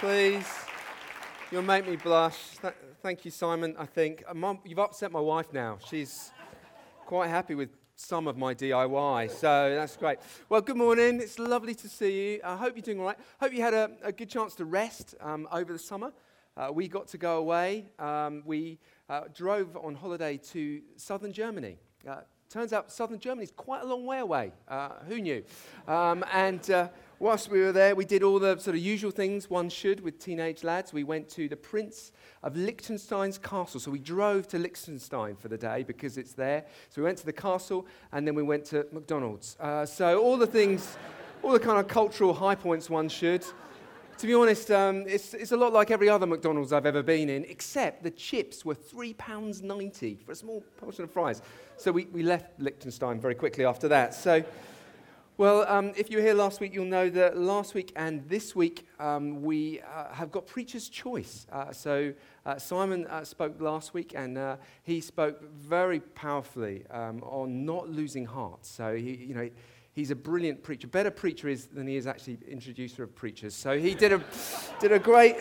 Please. You'll make me blush. Th- thank you, Simon. I think. Uh, Mum, you've upset my wife now. She's quite happy with some of my DIY, so that's great. Well, good morning. It's lovely to see you. I hope you're doing all right. Hope you had a, a good chance to rest um, over the summer. Uh, we got to go away. Um, we uh, drove on holiday to southern Germany. Uh, turns out southern Germany is quite a long way away. Uh, who knew? Um, and uh, whilst we were there, we did all the sort of usual things one should with teenage lads. We went to the Prince of Liechtenstein's castle. So we drove to Liechtenstein for the day because it's there. So we went to the castle and then we went to McDonald's. Uh, so all the things, all the kind of cultural high points one should. To be honest, um, it's, it's a lot like every other McDonald's I've ever been in, except the chips were £3.90 for a small portion of fries. So we, we left Liechtenstein very quickly after that. So, well, um, if you were here last week, you'll know that last week and this week um, we uh, have got Preacher's Choice. Uh, so uh, Simon uh, spoke last week and uh, he spoke very powerfully um, on not losing heart. So, he, you know, he's a brilliant preacher. Better preacher is than he is actually introducer of preachers. So he did a, did a great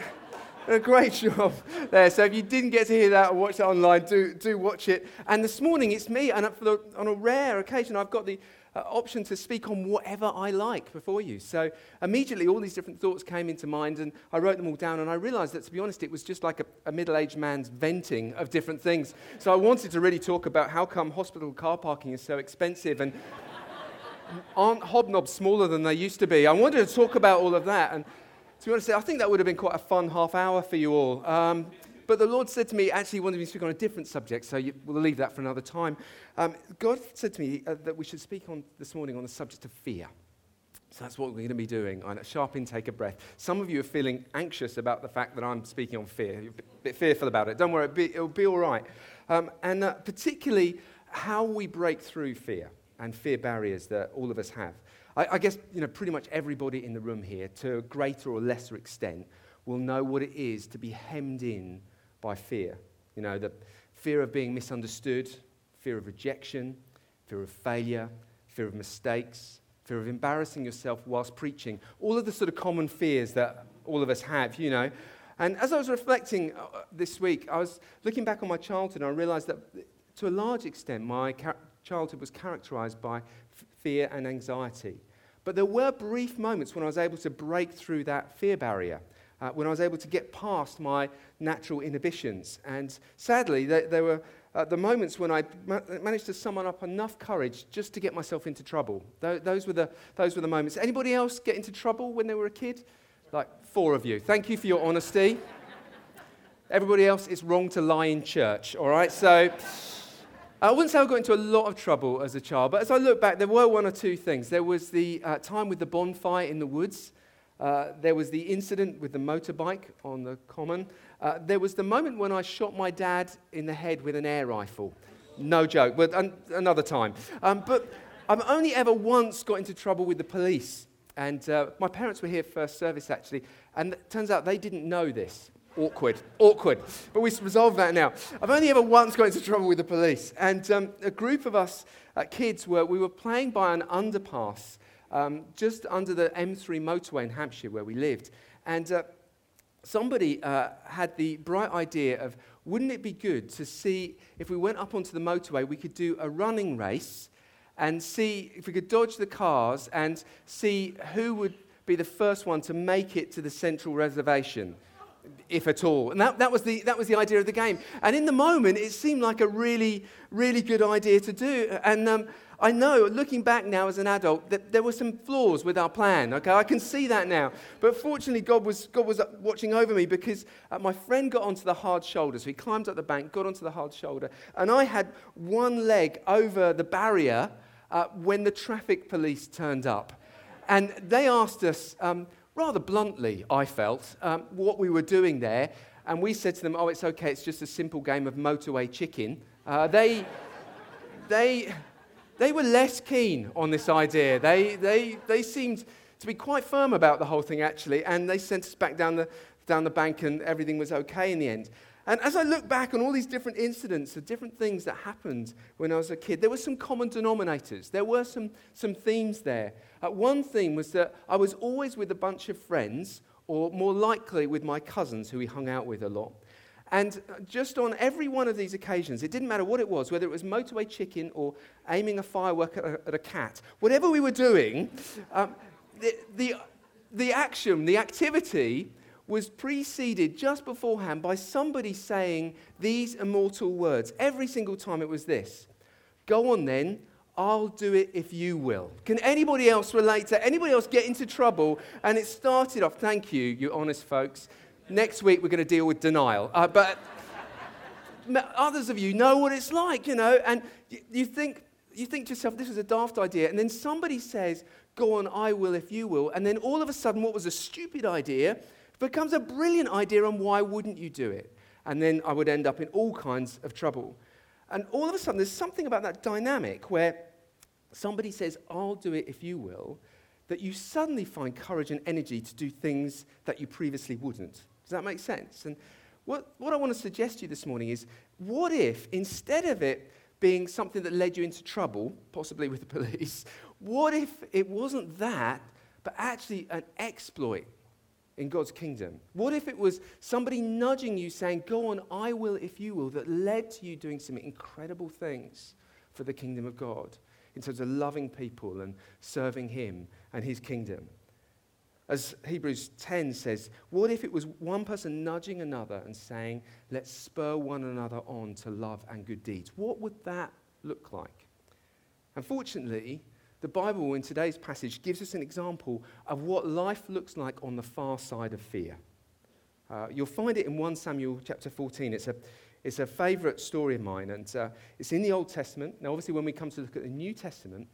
a great job there. So if you didn't get to hear that or watch that online, do, do watch it. And this morning it's me, and the, on a rare occasion, I've got the uh, option to speak on whatever I like before you. So immediately all these different thoughts came into mind, and I wrote them all down, and I realized that, to be honest, it was just like a, a middle aged man's venting of different things. So I wanted to really talk about how come hospital car parking is so expensive and aren't hobnobs smaller than they used to be? I wanted to talk about all of that. And to be honest, I think that would have been quite a fun half hour for you all. Um, but the Lord said to me, actually, he wanted me to speak on a different subject, so you, we'll leave that for another time. Um, God said to me uh, that we should speak on this morning on the subject of fear. So that's what we're going to be doing on a sharp intake of breath. Some of you are feeling anxious about the fact that I'm speaking on fear. You're a bit fearful about it. Don't worry, it'll be, it'll be all right. Um, and uh, particularly how we break through fear and fear barriers that all of us have. I, I guess you know, pretty much everybody in the room here, to a greater or lesser extent, will know what it is to be hemmed in by fear. You know, the fear of being misunderstood, fear of rejection, fear of failure, fear of mistakes, fear of embarrassing yourself whilst preaching. All of the sort of common fears that all of us have, you know. And as I was reflecting uh, this week, I was looking back on my childhood and I realized that to a large extent, my childhood was characterized by f- fear and anxiety. But there were brief moments when I was able to break through that fear barrier, uh, when I was able to get past my natural inhibitions. And sadly, there, there were uh, the moments when I ma- managed to summon up enough courage just to get myself into trouble. Th- those, were the, those were the moments. Anybody else get into trouble when they were a kid? Like four of you. Thank you for your honesty. Everybody else, it's wrong to lie in church, all right? So. I wouldn't say I got into a lot of trouble as a child, but as I look back, there were one or two things. There was the uh, time with the bonfire in the woods. Uh, there was the incident with the motorbike on the common. Uh, there was the moment when I shot my dad in the head with an air rifle. No joke, but an- another time. Um, but I've only ever once got into trouble with the police. And uh, my parents were here first service, actually, and it turns out they didn't know this. Awkward, awkward. But we've resolved that now. I've only ever once got into trouble with the police. And um, a group of us uh, kids were, we were playing by an underpass um, just under the M3 motorway in Hampshire where we lived. And uh, somebody uh, had the bright idea of wouldn't it be good to see if we went up onto the motorway, we could do a running race and see if we could dodge the cars and see who would be the first one to make it to the central reservation if at all. And that, that, was the, that was the idea of the game. And in the moment, it seemed like a really, really good idea to do. And um, I know, looking back now as an adult, that there were some flaws with our plan. Okay, I can see that now. But fortunately, God was, God was watching over me because uh, my friend got onto the hard shoulder. So he climbed up the bank, got onto the hard shoulder. And I had one leg over the barrier uh, when the traffic police turned up. And they asked us, um, rather bluntly, I felt, um, what we were doing there. And we said to them, oh, it's okay, it's just a simple game of motorway chicken. Uh, they, they, they were less keen on this idea. They, they, they seemed to be quite firm about the whole thing, actually, and they sent us back down the, down the bank, and everything was okay in the end. And as I look back on all these different incidents, the different things that happened when I was a kid, there were some common denominators. There were some, some themes there. Uh, one theme was that I was always with a bunch of friends, or more likely with my cousins who we hung out with a lot. And just on every one of these occasions, it didn't matter what it was, whether it was motorway chicken or aiming a firework at a, at a cat, whatever we were doing, um, the, the, the action, the activity was preceded just beforehand by somebody saying these immortal words. Every single time it was this Go on then, I'll do it if you will. Can anybody else relate to anybody else get into trouble? And it started off, thank you, you honest folks. Next week we're going to deal with denial. Uh, but others of you know what it's like, you know, and you, you think you think to yourself, this is a daft idea, and then somebody says, Go on, I will if you will. And then all of a sudden, what was a stupid idea becomes a brilliant idea, and why wouldn't you do it? And then I would end up in all kinds of trouble. And all of a sudden, there's something about that dynamic where somebody says, I'll do it if you will, that you suddenly find courage and energy to do things that you previously wouldn't. Does that make sense? And what, what I want to suggest to you this morning is what if, instead of it being something that led you into trouble, possibly with the police, what if it wasn't that, but actually an exploit in God's kingdom? What if it was somebody nudging you saying, Go on, I will if you will, that led to you doing some incredible things for the kingdom of God in terms of loving people and serving Him and His kingdom? As Hebrews 10 says, what if it was one person nudging another and saying, Let's spur one another on to love and good deeds? What would that look like? Unfortunately, the Bible in today's passage gives us an example of what life looks like on the far side of fear. Uh, you'll find it in 1 Samuel chapter 14. It's a, it's a favorite story of mine, and uh, it's in the Old Testament. Now, obviously, when we come to look at the New Testament,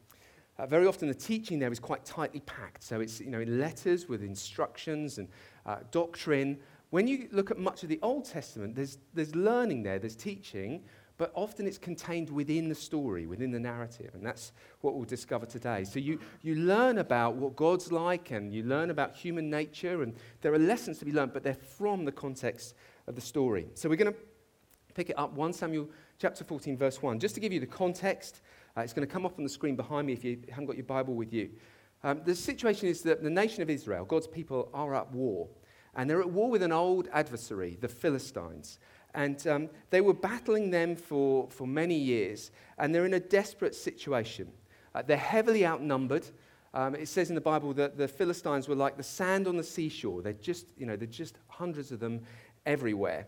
uh, very often the teaching there is quite tightly packed. So it's you know, in letters with instructions and uh, doctrine. When you look at much of the Old Testament, there's, there's learning there, there's teaching, but often it's contained within the story, within the narrative, and that's what we'll discover today. So you, you learn about what God's like, and you learn about human nature, and there are lessons to be learned, but they're from the context of the story. So we're going to pick it up 1 Samuel chapter 14, verse 1. Just to give you the context, uh, it's going to come up on the screen behind me if you haven't got your Bible with you. Um, the situation is that the nation of Israel, God's people, are at war. And they're at war with an old adversary, the Philistines. And um, they were battling them for, for many years, and they're in a desperate situation. Uh, they're heavily outnumbered. Um, it says in the Bible that the Philistines were like the sand on the seashore. They're just, you know, they're just hundreds of them everywhere.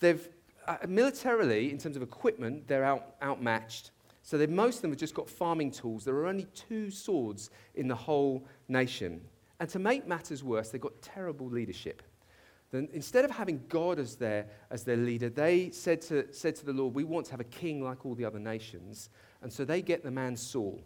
They've, uh, militarily, in terms of equipment, they're out, outmatched. So most of them have just got farming tools. There are only two swords in the whole nation. And to make matters worse, they've got terrible leadership then instead of having God as their, as their leader, they said to, said to the Lord, We want to have a king like all the other nations. And so they get the man Saul,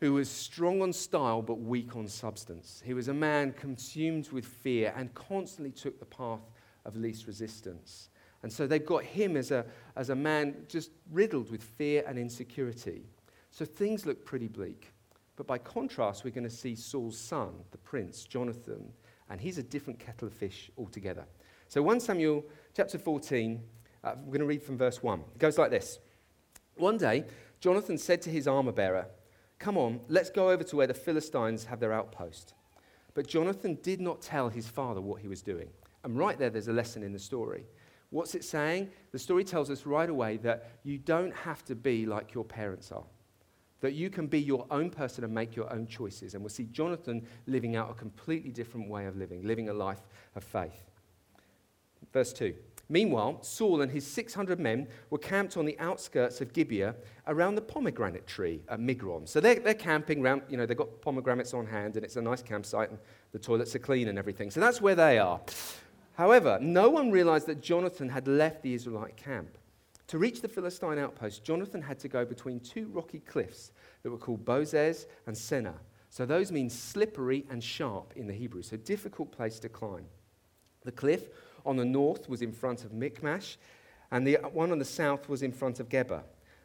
who was strong on style but weak on substance. He was a man consumed with fear and constantly took the path of least resistance. And so they've got him as a, as a man just riddled with fear and insecurity. So things look pretty bleak. But by contrast, we're going to see Saul's son, the prince, Jonathan and he's a different kettle of fish altogether. So 1 Samuel chapter 14, uh, we're going to read from verse 1. It goes like this. One day, Jonathan said to his armor bearer, Come on, let's go over to where the Philistines have their outpost. But Jonathan did not tell his father what he was doing. And right there, there's a lesson in the story. What's it saying? The story tells us right away that you don't have to be like your parents are that you can be your own person and make your own choices. And we'll see Jonathan living out a completely different way of living, living a life of faith. Verse 2. Meanwhile, Saul and his 600 men were camped on the outskirts of Gibeah around the pomegranate tree at Migron. So they're, they're camping around, you know, they've got pomegranates on hand and it's a nice campsite and the toilets are clean and everything. So that's where they are. However, no one realized that Jonathan had left the Israelite camp. To reach the Philistine outpost, Jonathan had to go between two rocky cliffs that were called Bozez and Seneh. So those mean slippery and sharp in the Hebrew, so difficult place to climb. The cliff on the north was in front of Michmash, and the one on the south was in front of Geba.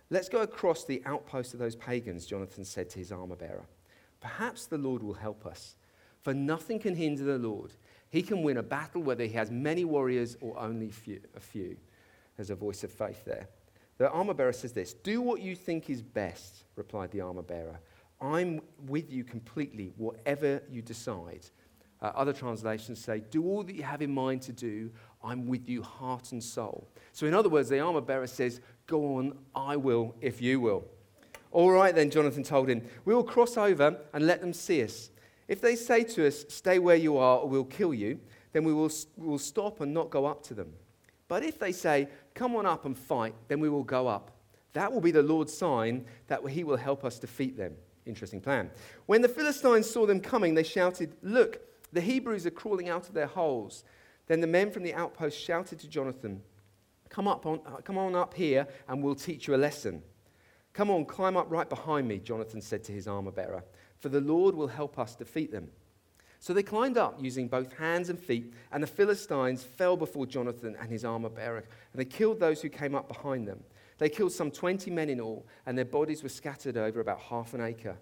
Let's go across the outpost of those pagans, Jonathan said to his armor bearer. Perhaps the Lord will help us, for nothing can hinder the Lord. He can win a battle whether he has many warriors or only few, a few. There's a voice of faith there. The armor bearer says this Do what you think is best, replied the armor bearer. I'm with you completely, whatever you decide. Uh, other translations say, Do all that you have in mind to do, I'm with you heart and soul. So, in other words, the armor bearer says, Go on, I will if you will. All right, then, Jonathan told him, We will cross over and let them see us. If they say to us, Stay where you are or we'll kill you, then we will, we will stop and not go up to them. But if they say, Come on up and fight, then we will go up. That will be the Lord's sign that he will help us defeat them. Interesting plan. When the Philistines saw them coming, they shouted, Look, the Hebrews are crawling out of their holes. Then the men from the outpost shouted to Jonathan, Come, up on, uh, come on up here and we'll teach you a lesson. Come on, climb up right behind me, Jonathan said to his armor bearer, for the Lord will help us defeat them. So they climbed up using both hands and feet, and the Philistines fell before Jonathan and his armor bearer, and they killed those who came up behind them. They killed some 20 men in all, and their bodies were scattered over about half an acre.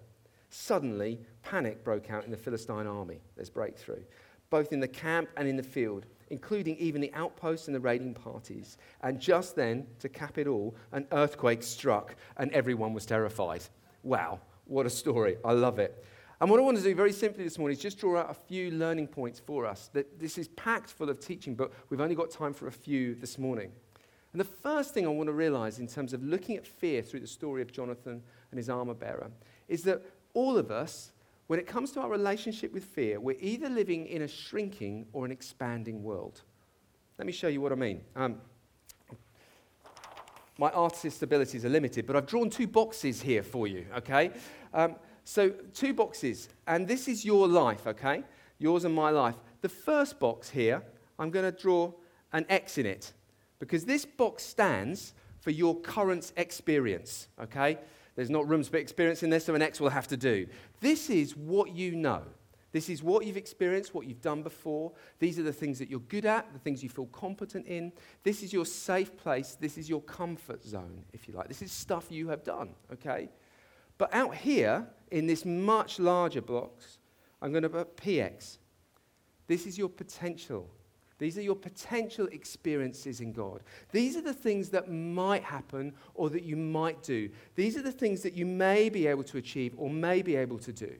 Suddenly, panic broke out in the Philistine army. There's breakthrough, both in the camp and in the field, including even the outposts and the raiding parties. And just then, to cap it all, an earthquake struck and everyone was terrified. Wow, what a story. I love it. And what I want to do very simply this morning is just draw out a few learning points for us. That this is packed full of teaching, but we've only got time for a few this morning. And the first thing I want to realize in terms of looking at fear through the story of Jonathan and his armor bearer is that all of us, when it comes to our relationship with fear, we're either living in a shrinking or an expanding world. Let me show you what I mean. Um, my artist abilities are limited, but I've drawn two boxes here for you, okay? Um, so, two boxes, and this is your life, okay? Yours and my life. The first box here, I'm going to draw an X in it because this box stands for your current experience, okay? There's not room for experience in there, so an X will have to do. This is what you know. This is what you've experienced, what you've done before. These are the things that you're good at, the things you feel competent in. This is your safe place. This is your comfort zone, if you like. This is stuff you have done, okay? But out here, in this much larger box, I'm going to put PX. This is your potential. These are your potential experiences in God. These are the things that might happen or that you might do. These are the things that you may be able to achieve or may be able to do.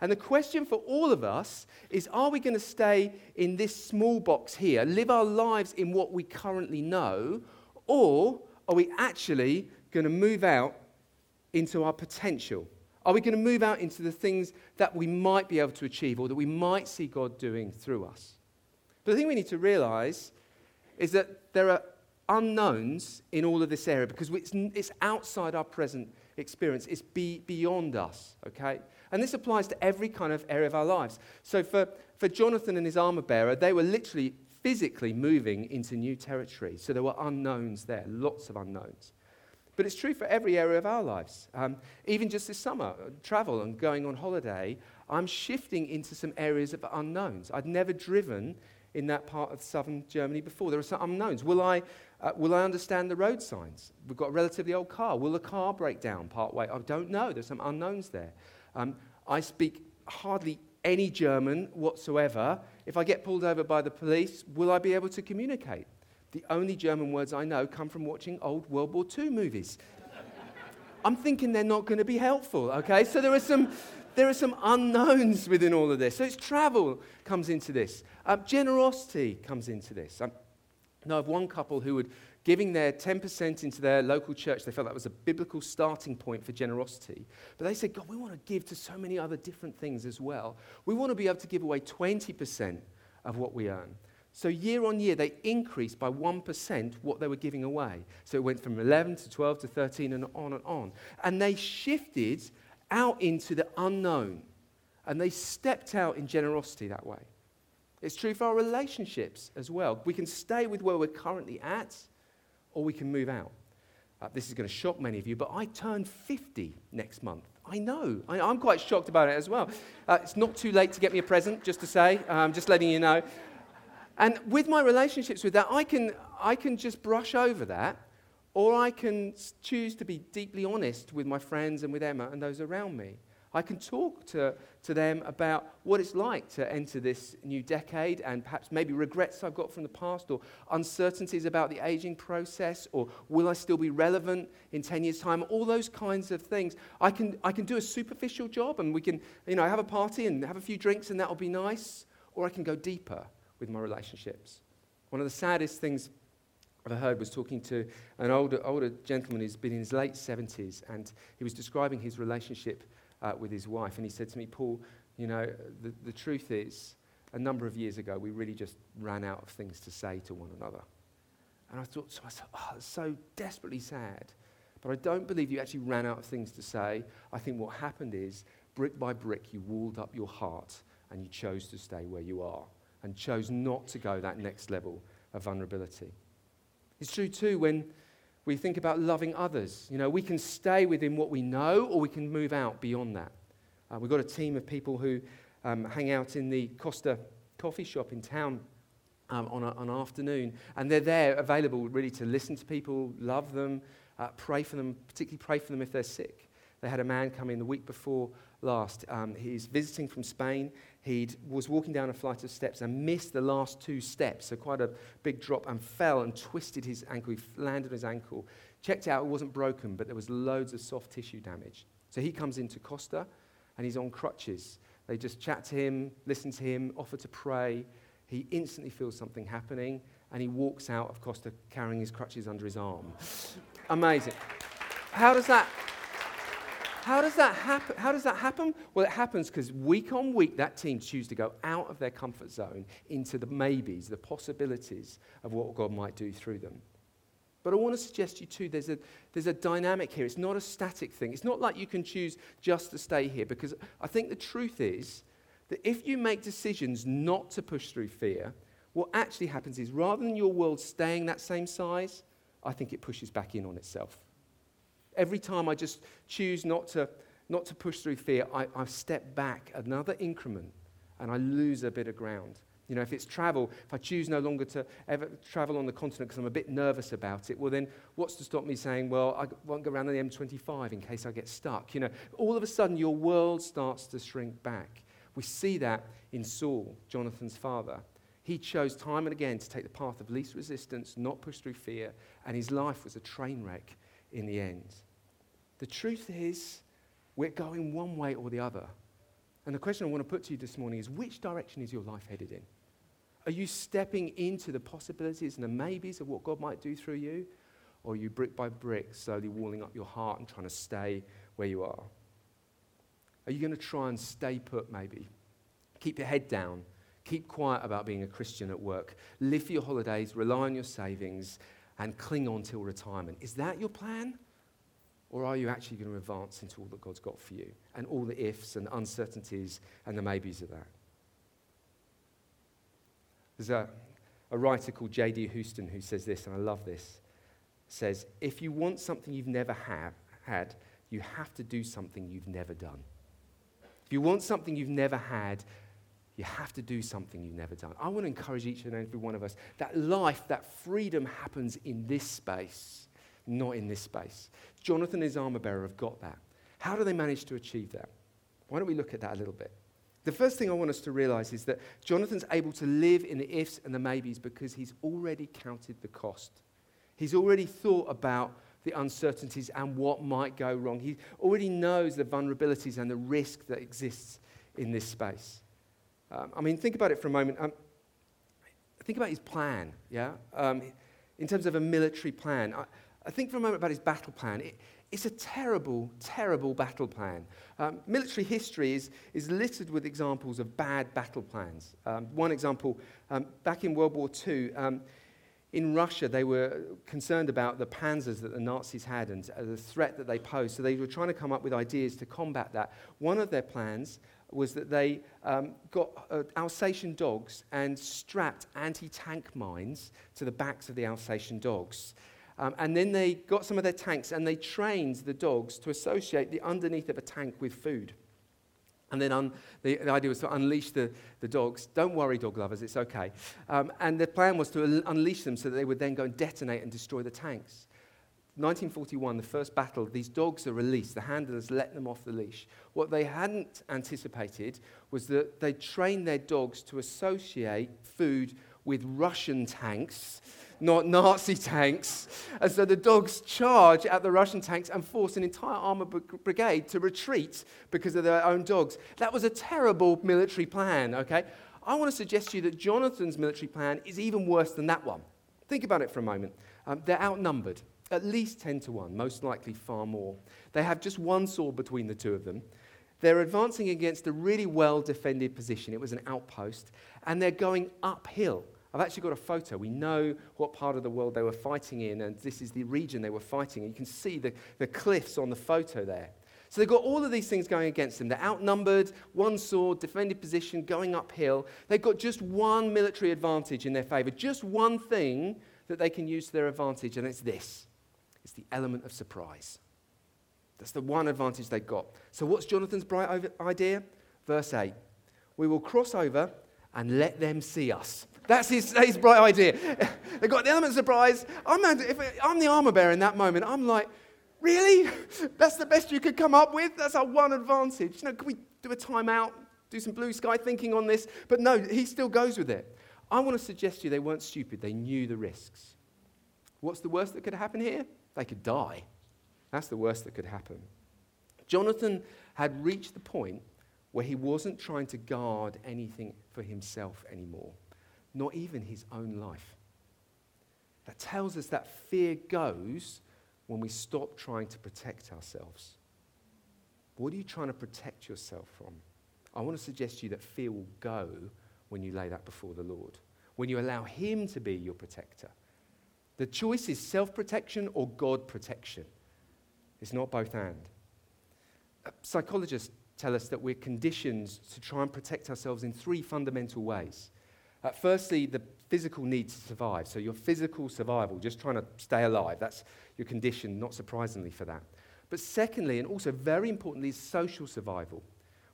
And the question for all of us is are we going to stay in this small box here, live our lives in what we currently know, or are we actually going to move out into our potential? Are we going to move out into the things that we might be able to achieve or that we might see God doing through us? But the thing we need to realize is that there are unknowns in all of this area because it's, outside our present experience. It's be, beyond us, okay? And this applies to every kind of area of our lives. So for, for Jonathan and his armor bearer, they were literally physically moving into new territory. So there were unknowns there, lots of unknowns. But it's true for every area of our lives. Um, even just this summer, travel and going on holiday, I'm shifting into some areas of unknowns. I'd never driven in that part of southern Germany before. There are some unknowns. Will I, uh, will I understand the road signs? We've got a relatively old car. Will the car break down part way? I don't know. There's some unknowns there. Um, I speak hardly any German whatsoever. If I get pulled over by the police, will I be able to communicate? The only German words I know come from watching old World War II movies. I'm thinking they're not going to be helpful, okay? So there are some, there are some unknowns within all of this. So it's travel comes into this. Um, generosity comes into this. Um, I know of one couple who would giving their 10% into their local church. They felt that was a biblical starting point for generosity. But they said, God, we want to give to so many other different things as well. We want to be able to give away 20% of what we earn. So year on year, they increased by 1% what they were giving away. So it went from 11 to 12 to 13 and on and on. And they shifted out into the unknown. And they stepped out in generosity that way. It's true for our relationships as well. We can stay with where we're currently at, or we can move out. Uh, this is going to shock many of you, but I turn 50 next month. I know. I, am quite shocked about it as well. Uh, it's not too late to get me a present, just to say, um, just letting you know. And with my relationships with that, I can, I can just brush over that or I can choose to be deeply honest with my friends and with Emma and those around me. I can talk to, to them about what it's like to enter this new decade and perhaps maybe regrets I've got from the past or uncertainties about the aging process or will I still be relevant in 10 years' time? All those kinds of things. I can, I can do a superficial job and we can you know, have a party and have a few drinks and that'll be nice. or I can go deeper with my relationships. One of the saddest things I've heard was talking to an older, older gentleman who's been in his late 70s, and he was describing his relationship uh, with his wife. And he said to me, Paul, you know, the, the truth is, a number of years ago, we really just ran out of things to say to one another. And I thought, so I said, oh, it's so desperately sad. But I don't believe you actually ran out of things to say. I think what happened is, brick by brick, you walled up your heart and you chose to stay where you are and chose not to go that next level of vulnerability. It's true too when we think about loving others. You know, we can stay within what we know or we can move out beyond that. Uh, we've got a team of people who um, hang out in the Costa coffee shop in town um, on an afternoon, and they're there available really to listen to people, love them, uh, pray for them, particularly pray for them if they're sick. They had a man come in the week before last. Um, he's visiting from Spain. He was walking down a flight of steps and missed the last two steps, so quite a big drop, and fell and twisted his ankle. He landed on his ankle. Checked out, it wasn't broken, but there was loads of soft tissue damage. So he comes into Costa and he's on crutches. They just chat to him, listen to him, offer to pray. He instantly feels something happening and he walks out of Costa carrying his crutches under his arm. Amazing. How does that how does that happen? How does that happen? Well, it happens because week on week that team choose to go out of their comfort zone into the maybes, the possibilities of what God might do through them. But I want to suggest to you too, there's a, there's a dynamic here. It's not a static thing. It's not like you can choose just to stay here because I think the truth is that if you make decisions not to push through fear, what actually happens is rather than your world staying that same size, I think it pushes back in on itself. Every time I just choose not to, not to push through fear, I, I step back another increment and I lose a bit of ground. You know, if it's travel, if I choose no longer to ever travel on the continent because I'm a bit nervous about it, well, then what's to stop me saying, well, I won't go around the M25 in case I get stuck? You know, all of a sudden your world starts to shrink back. We see that in Saul, Jonathan's father. He chose time and again to take the path of least resistance, not push through fear, and his life was a train wreck in the end. The truth is, we're going one way or the other. And the question I want to put to you this morning is which direction is your life headed in? Are you stepping into the possibilities and the maybes of what God might do through you? Or are you brick by brick slowly walling up your heart and trying to stay where you are? Are you going to try and stay put, maybe? Keep your head down. Keep quiet about being a Christian at work. Live for your holidays, rely on your savings, and cling on till retirement. Is that your plan? Or are you actually going to advance into all that God's got for you and all the ifs and uncertainties and the maybes of that? There's a, a writer called J.D. Houston who says this, and I love this. Says, if you want something you've never have, had, you have to do something you've never done. If you want something you've never had, you have to do something you've never done. I want to encourage each and every one of us that life, that freedom happens in this space, not in this space. Jonathan and his armor bearer have got that. How do they manage to achieve that? Why don't we look at that a little bit? The first thing I want us to realize is that Jonathan's able to live in the ifs and the maybes because he's already counted the cost. He's already thought about the uncertainties and what might go wrong. He already knows the vulnerabilities and the risk that exists in this space. Um, I mean, think about it for a moment. Um, think about his plan, yeah? Um, in terms of a military plan. I, I, think for a moment about his battle plan. It, it's a terrible, terrible battle plan. Um, military history is, is littered with examples of bad battle plans. Um, one example, um, back in World War II, in Russia, they were concerned about the panzers that the Nazis had and uh, the threat that they posed. So they were trying to come up with ideas to combat that. One of their plans was that they um, got uh, Alsatian dogs and strapped anti tank mines to the backs of the Alsatian dogs. Um, and then they got some of their tanks and they trained the dogs to associate the underneath of a tank with food. And then un- the, the, idea was to unleash the, the dogs. Don't worry, dog lovers, it's okay. Um, and the plan was to un- unleash them so that they would then go and detonate and destroy the tanks. 1941, the first battle, these dogs are released. The handlers let them off the leash. What they hadn't anticipated was that they trained their dogs to associate food with Russian tanks, not Nazi tanks. And so the dogs charge at the Russian tanks and force an entire armor brigade to retreat because of their own dogs. That was a terrible military plan, okay? I want to suggest to you that Jonathan's military plan is even worse than that one. Think about it for a moment. Um, they're outnumbered, at least 10 to 1, most likely far more. They have just one sword between the two of them. They're advancing against a really well defended position. It was an outpost, and they're going uphill. I've actually got a photo. We know what part of the world they were fighting in, and this is the region they were fighting. You can see the, the cliffs on the photo there. So they've got all of these things going against them. They're outnumbered, one sword, defended position, going uphill. They've got just one military advantage in their favor, just one thing that they can use to their advantage, and it's this it's the element of surprise. That's the one advantage they've got. So, what's Jonathan's bright idea? Verse 8 We will cross over and let them see us. That's his, his bright idea. They've got the element of surprise. I'm, if I'm the armor bearer in that moment, I'm like, Really? That's the best you could come up with? That's our one advantage. You know, can we do a timeout, do some blue sky thinking on this? But no, he still goes with it. I want to suggest to you they weren't stupid, they knew the risks. What's the worst that could happen here? They could die. That's the worst that could happen. Jonathan had reached the point where he wasn't trying to guard anything for himself anymore, not even his own life. That tells us that fear goes when we stop trying to protect ourselves. What are you trying to protect yourself from? I want to suggest to you that fear will go when you lay that before the Lord, when you allow Him to be your protector. The choice is self protection or God protection. It's not both and. Uh, psychologists tell us that we're conditioned to try and protect ourselves in three fundamental ways. Uh, firstly, the physical need to survive. So, your physical survival, just trying to stay alive. That's your condition, not surprisingly, for that. But secondly, and also very importantly, is social survival.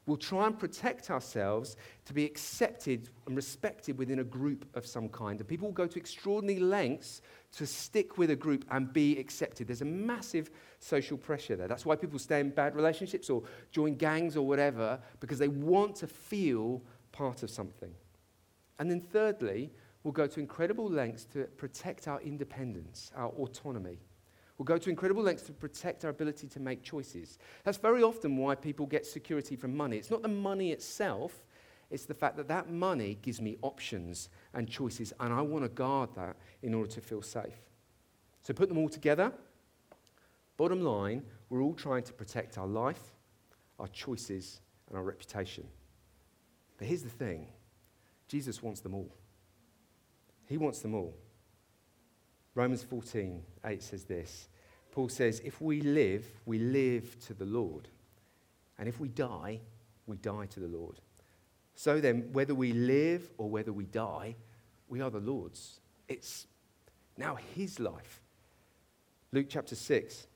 We'll try and protect ourselves to be accepted and respected within a group of some kind. And people will go to extraordinary lengths to stick with a group and be accepted. There's a massive social pressure there. That's why people stay in bad relationships or join gangs or whatever, because they want to feel part of something. And then, thirdly, we'll go to incredible lengths to protect our independence, our autonomy. We'll go to incredible lengths to protect our ability to make choices. That's very often why people get security from money. It's not the money itself, it's the fact that that money gives me options and choices, and I want to guard that in order to feel safe. So put them all together. Bottom line, we're all trying to protect our life, our choices, and our reputation. But here's the thing Jesus wants them all. He wants them all. Romans 14, 8 says this. Paul says, If we live, we live to the Lord. And if we die, we die to the Lord. So then, whether we live or whether we die, we are the Lord's. It's now His life. Luke chapter 6,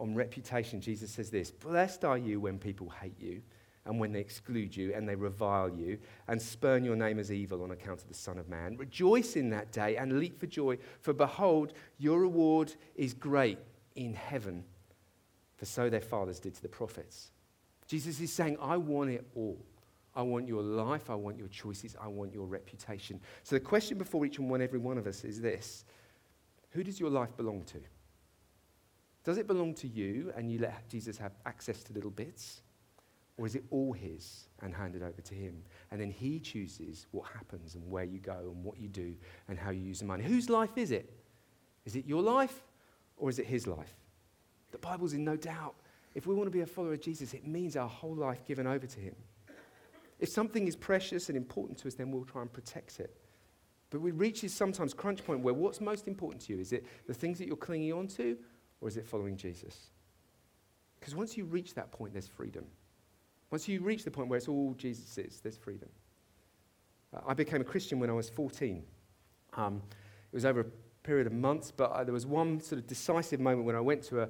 on reputation, Jesus says this Blessed are you when people hate you and when they exclude you and they revile you and spurn your name as evil on account of the Son of Man. Rejoice in that day and leap for joy, for behold, your reward is great in heaven, for so their fathers did to the prophets. Jesus is saying, I want it all. I want your life, I want your choices, I want your reputation. So the question before each and one, every one of us is this Who does your life belong to? Does it belong to you and you let Jesus have access to little bits? Or is it all his and handed over to him? And then he chooses what happens and where you go and what you do and how you use the money. Whose life is it? Is it your life or is it his life? The Bible's in no doubt. If we want to be a follower of Jesus, it means our whole life given over to him. If something is precious and important to us, then we'll try and protect it. But we reach this sometimes crunch point where what's most important to you? Is it the things that you're clinging on to or is it following Jesus? Because once you reach that point, there's freedom. Once you reach the point where it's all Jesus there's freedom. Uh, I became a Christian when I was 14. Um, it was over a period of months, but uh, there was one sort of decisive moment when I went to a,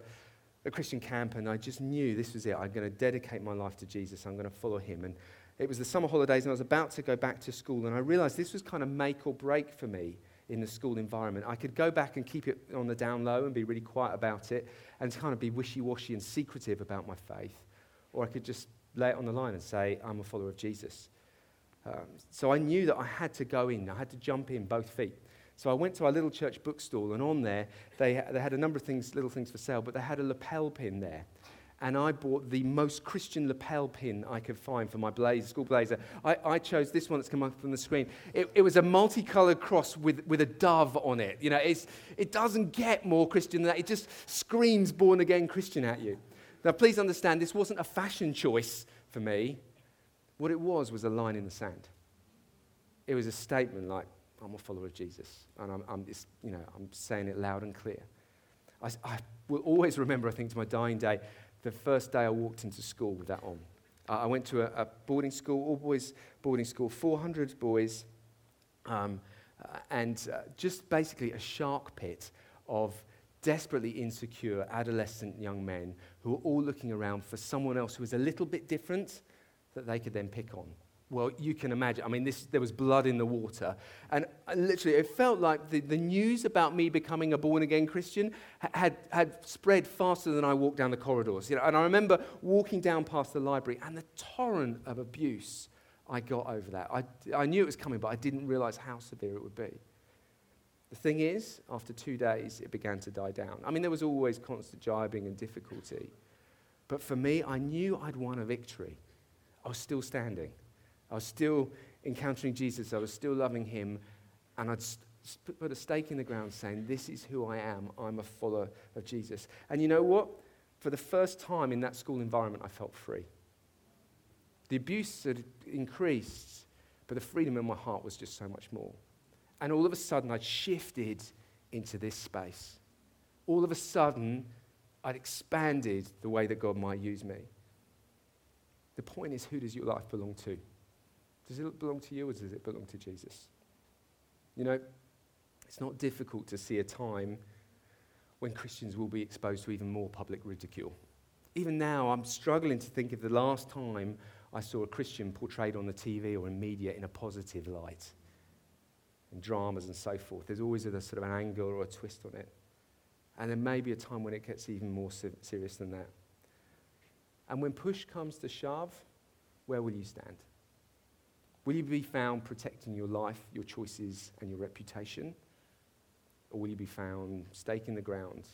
a Christian camp and I just knew this was it. I'm going to dedicate my life to Jesus. I'm going to follow him. And it was the summer holidays and I was about to go back to school and I realized this was kind of make or break for me in the school environment. I could go back and keep it on the down low and be really quiet about it and kind of be wishy washy and secretive about my faith. Or I could just lay it on the line and say, I'm a follower of Jesus. Um, so I knew that I had to go in, I had to jump in both feet. So I went to our little church bookstall, and on there, they, they had a number of things, little things for sale, but they had a lapel pin there. and I bought the most Christian lapel pin I could find for my blazer, school blazer. I, I chose this one that's come up on the screen. It, it was a multicolored cross with, with a dove on it. You know, it doesn't get more Christian than that. It just screams born again Christian at you. Now, please understand, this wasn't a fashion choice for me. What it was was a line in the sand. It was a statement like, I'm a follower of Jesus. And I'm, I'm just, you know, I'm saying it loud and clear. I, I will always remember, I think, to my dying day, the first day I walked into school with that on. I went to a, a, boarding school, all boys boarding school, 400 boys, um, uh, and uh, just basically a shark pit of desperately insecure adolescent young men who were all looking around for someone else who was a little bit different that they could then pick on. Well, you can imagine. I mean, this, there was blood in the water. And uh, literally, it felt like the, the news about me becoming a born again Christian had, had spread faster than I walked down the corridors. You know, and I remember walking down past the library and the torrent of abuse I got over that. I, I knew it was coming, but I didn't realize how severe it would be. The thing is, after two days, it began to die down. I mean, there was always constant jibing and difficulty. But for me, I knew I'd won a victory. I was still standing. I was still encountering Jesus. I was still loving him. And I'd put a stake in the ground saying, This is who I am. I'm a follower of Jesus. And you know what? For the first time in that school environment, I felt free. The abuse had increased, but the freedom in my heart was just so much more. And all of a sudden, I'd shifted into this space. All of a sudden, I'd expanded the way that God might use me. The point is, who does your life belong to? Does it belong to you or does it belong to Jesus? You know, it's not difficult to see a time when Christians will be exposed to even more public ridicule. Even now, I'm struggling to think of the last time I saw a Christian portrayed on the TV or in media in a positive light. In dramas and so forth, there's always a sort of an angle or a twist on it. And there may be a time when it gets even more serious than that. And when push comes to shove, where will you stand? Will you be found protecting your life, your choices, and your reputation? Or will you be found staking the ground,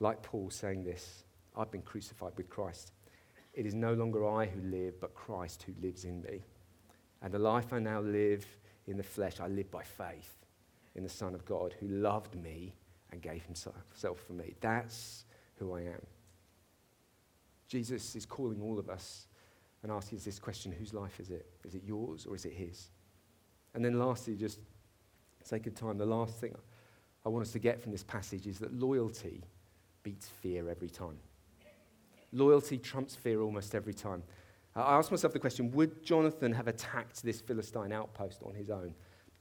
like Paul saying this I've been crucified with Christ. It is no longer I who live, but Christ who lives in me. And the life I now live in the flesh, I live by faith in the Son of God who loved me and gave himself for me. That's who I am. Jesus is calling all of us and asking us this question whose life is it? Is it yours or is it his? And then, lastly, just sake of time, the last thing I want us to get from this passage is that loyalty beats fear every time. Loyalty trumps fear almost every time. I asked myself the question would Jonathan have attacked this Philistine outpost on his own?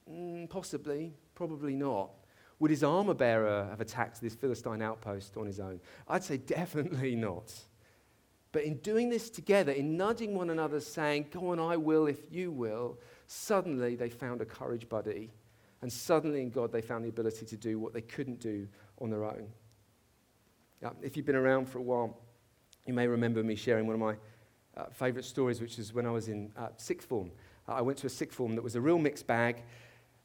Mm, possibly, probably not. Would his armor bearer have attacked this Philistine outpost on his own? I'd say definitely not. But in doing this together, in nudging one another, saying, Go on, I will if you will, suddenly they found a courage buddy. And suddenly in God, they found the ability to do what they couldn't do on their own. Now, if you've been around for a while, you may remember me sharing one of my uh, favorite stories, which is when I was in uh, sixth form. Uh, I went to a sixth form that was a real mixed bag.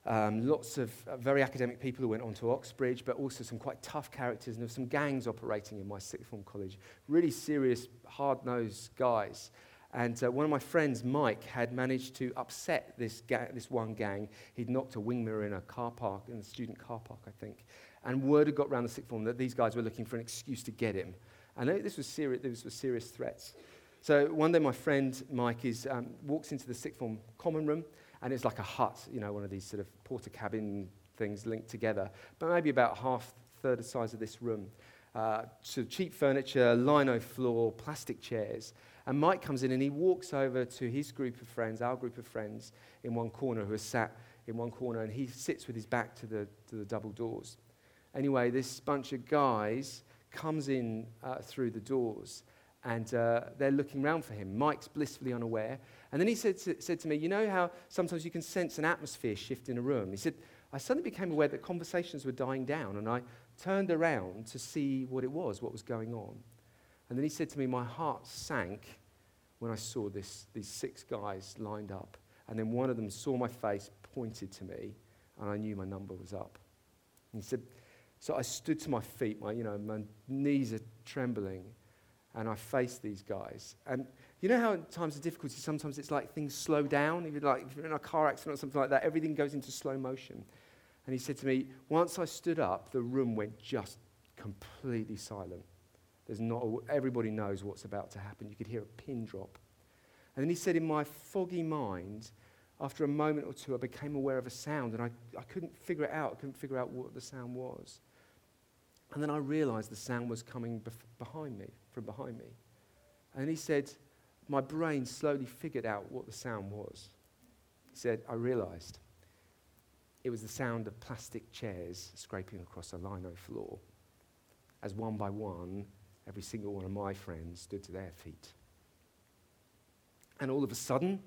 Um, lots of uh, very academic people who went on to Oxbridge, but also some quite tough characters, and there were some gangs operating in my sixth form college. Really serious, hard nosed guys. And uh, one of my friends, Mike, had managed to upset this, ga- this one gang. He'd knocked a wing mirror in a car park, in the student car park, I think. And word had got around the sixth form that these guys were looking for an excuse to get him. And this was serious, this was serious threats. So one day, my friend Mike is, um, walks into the sixth form common room and it's like a hut, you know, one of these sort of Portakabin things linked together, but maybe about half, third the size of this room. Uh, so cheap furniture, lino floor, plastic chairs. And Mike comes in and he walks over to his group of friends, our group of friends, in one corner who are sat in one corner, and he sits with his back to the, to the double doors. Anyway, this bunch of guys comes in uh, through the doors and uh, they're looking around for him. Mike's blissfully unaware. And then he said to, said to me, You know how sometimes you can sense an atmosphere shift in a room? He said, I suddenly became aware that conversations were dying down, and I turned around to see what it was, what was going on. And then he said to me, My heart sank when I saw this, these six guys lined up. And then one of them saw my face, pointed to me, and I knew my number was up. And he said, So I stood to my feet, my, you know, my knees are trembling. And I faced these guys. And you know how in times of difficulty, sometimes it's like things slow down? If you're, like, if you're in a car accident or something like that, everything goes into slow motion. And he said to me, once I stood up, the room went just completely silent. There's not a, everybody knows what's about to happen. You could hear a pin drop. And then he said, in my foggy mind, after a moment or two, I became aware of a sound, and I, I couldn't figure it out. I couldn't figure out what the sound was. And then I realized the sound was coming bef- behind me, from behind me. And he said, my brain slowly figured out what the sound was. He said, I realized it was the sound of plastic chairs scraping across a lino floor as one by one, every single one of my friends stood to their feet. And all of a sudden,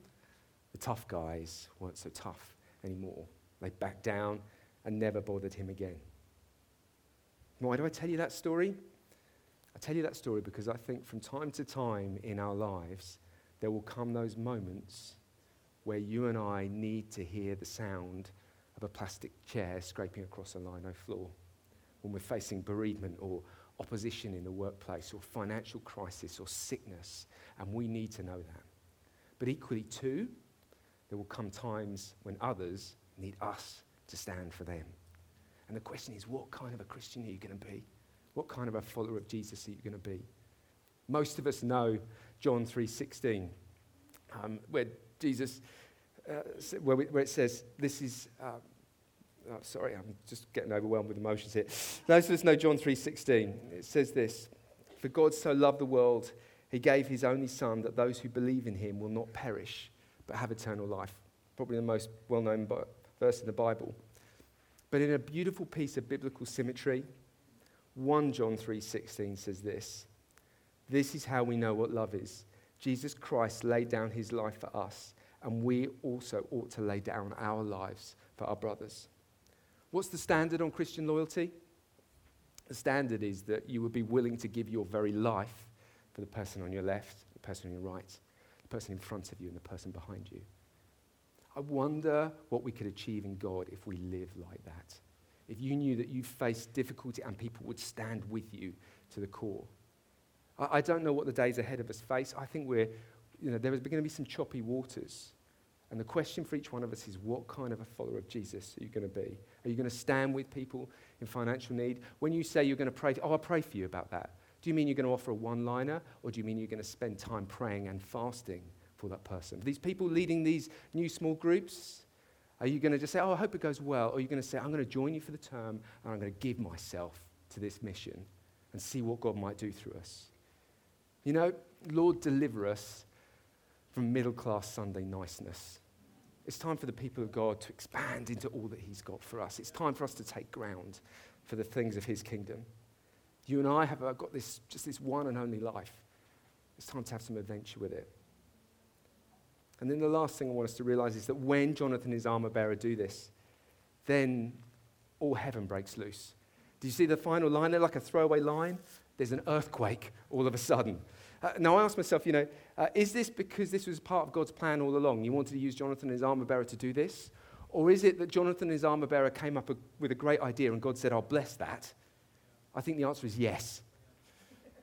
the tough guys weren't so tough anymore. They backed down and never bothered him again. Why do I tell you that story? I tell you that story because I think from time to time in our lives, there will come those moments where you and I need to hear the sound of a plastic chair scraping across a lino floor. When we're facing bereavement or opposition in the workplace or financial crisis or sickness, and we need to know that. But equally, too, there will come times when others need us to stand for them. And the question is, what kind of a Christian are you going to be? What kind of a follower of Jesus are you going to be? Most of us know John 3.16, um, where Jesus, uh, where, we, where, it says, this is, uh, oh, sorry, I'm just getting overwhelmed with emotions here. Most of us know John 3.16. It says this, For God so loved the world, he gave his only son that those who believe in him will not perish, but have eternal life. Probably the most well-known verse in the Bible. But in a beautiful piece of biblical symmetry, 1 John 3:16 says this. This is how we know what love is. Jesus Christ laid down his life for us, and we also ought to lay down our lives for our brothers. What's the standard on Christian loyalty? The standard is that you would be willing to give your very life for the person on your left, the person on your right, the person in front of you, and the person behind you. I wonder what we could achieve in God if we live like that. If you knew that you faced difficulty and people would stand with you to the core. I, I don't know what the days ahead of us face. I think we're, you know, there is going to be some choppy waters. And the question for each one of us is what kind of a follower of Jesus are you going to be? Are you going to stand with people in financial need? When you say you're going to pray, oh, I'll pray for you about that. Do you mean you're going to offer a one liner or do you mean you're going to spend time praying and fasting for that person. These people leading these new small groups, are you going to just say, Oh, I hope it goes well? Or are you going to say, I'm going to join you for the term and I'm going to give myself to this mission and see what God might do through us? You know, Lord, deliver us from middle class Sunday niceness. It's time for the people of God to expand into all that He's got for us. It's time for us to take ground for the things of His kingdom. You and I have uh, got this, just this one and only life. It's time to have some adventure with it. And then the last thing I want us to realize is that when Jonathan and his armor bearer do this, then all heaven breaks loose. Do you see the final line there, like a throwaway line? There's an earthquake all of a sudden. Uh, now, I ask myself, you know, uh, is this because this was part of God's plan all along? You wanted to use Jonathan and his armor bearer to do this? Or is it that Jonathan and his armor bearer came up a, with a great idea and God said, I'll bless that? I think the answer is yes.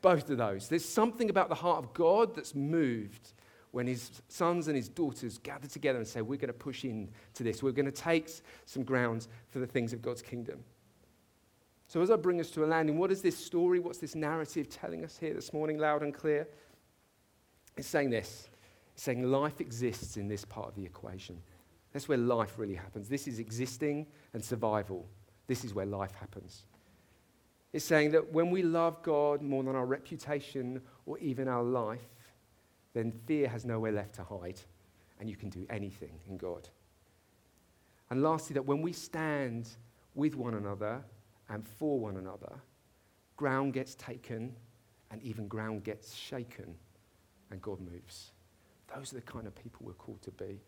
Both of those. There's something about the heart of God that's moved when his sons and his daughters gather together and say, We're going to push in to this. We're going to take some ground for the things of God's kingdom. So, as I bring us to a landing, what is this story? What's this narrative telling us here this morning, loud and clear? It's saying this it's saying life exists in this part of the equation. That's where life really happens. This is existing and survival. This is where life happens. It's saying that when we love God more than our reputation or even our life, then fear has nowhere left to hide, and you can do anything in God. And lastly, that when we stand with one another and for one another, ground gets taken and even ground gets shaken, and God moves. Those are the kind of people we're called to be.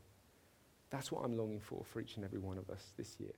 That's what I'm longing for for each and every one of us this year.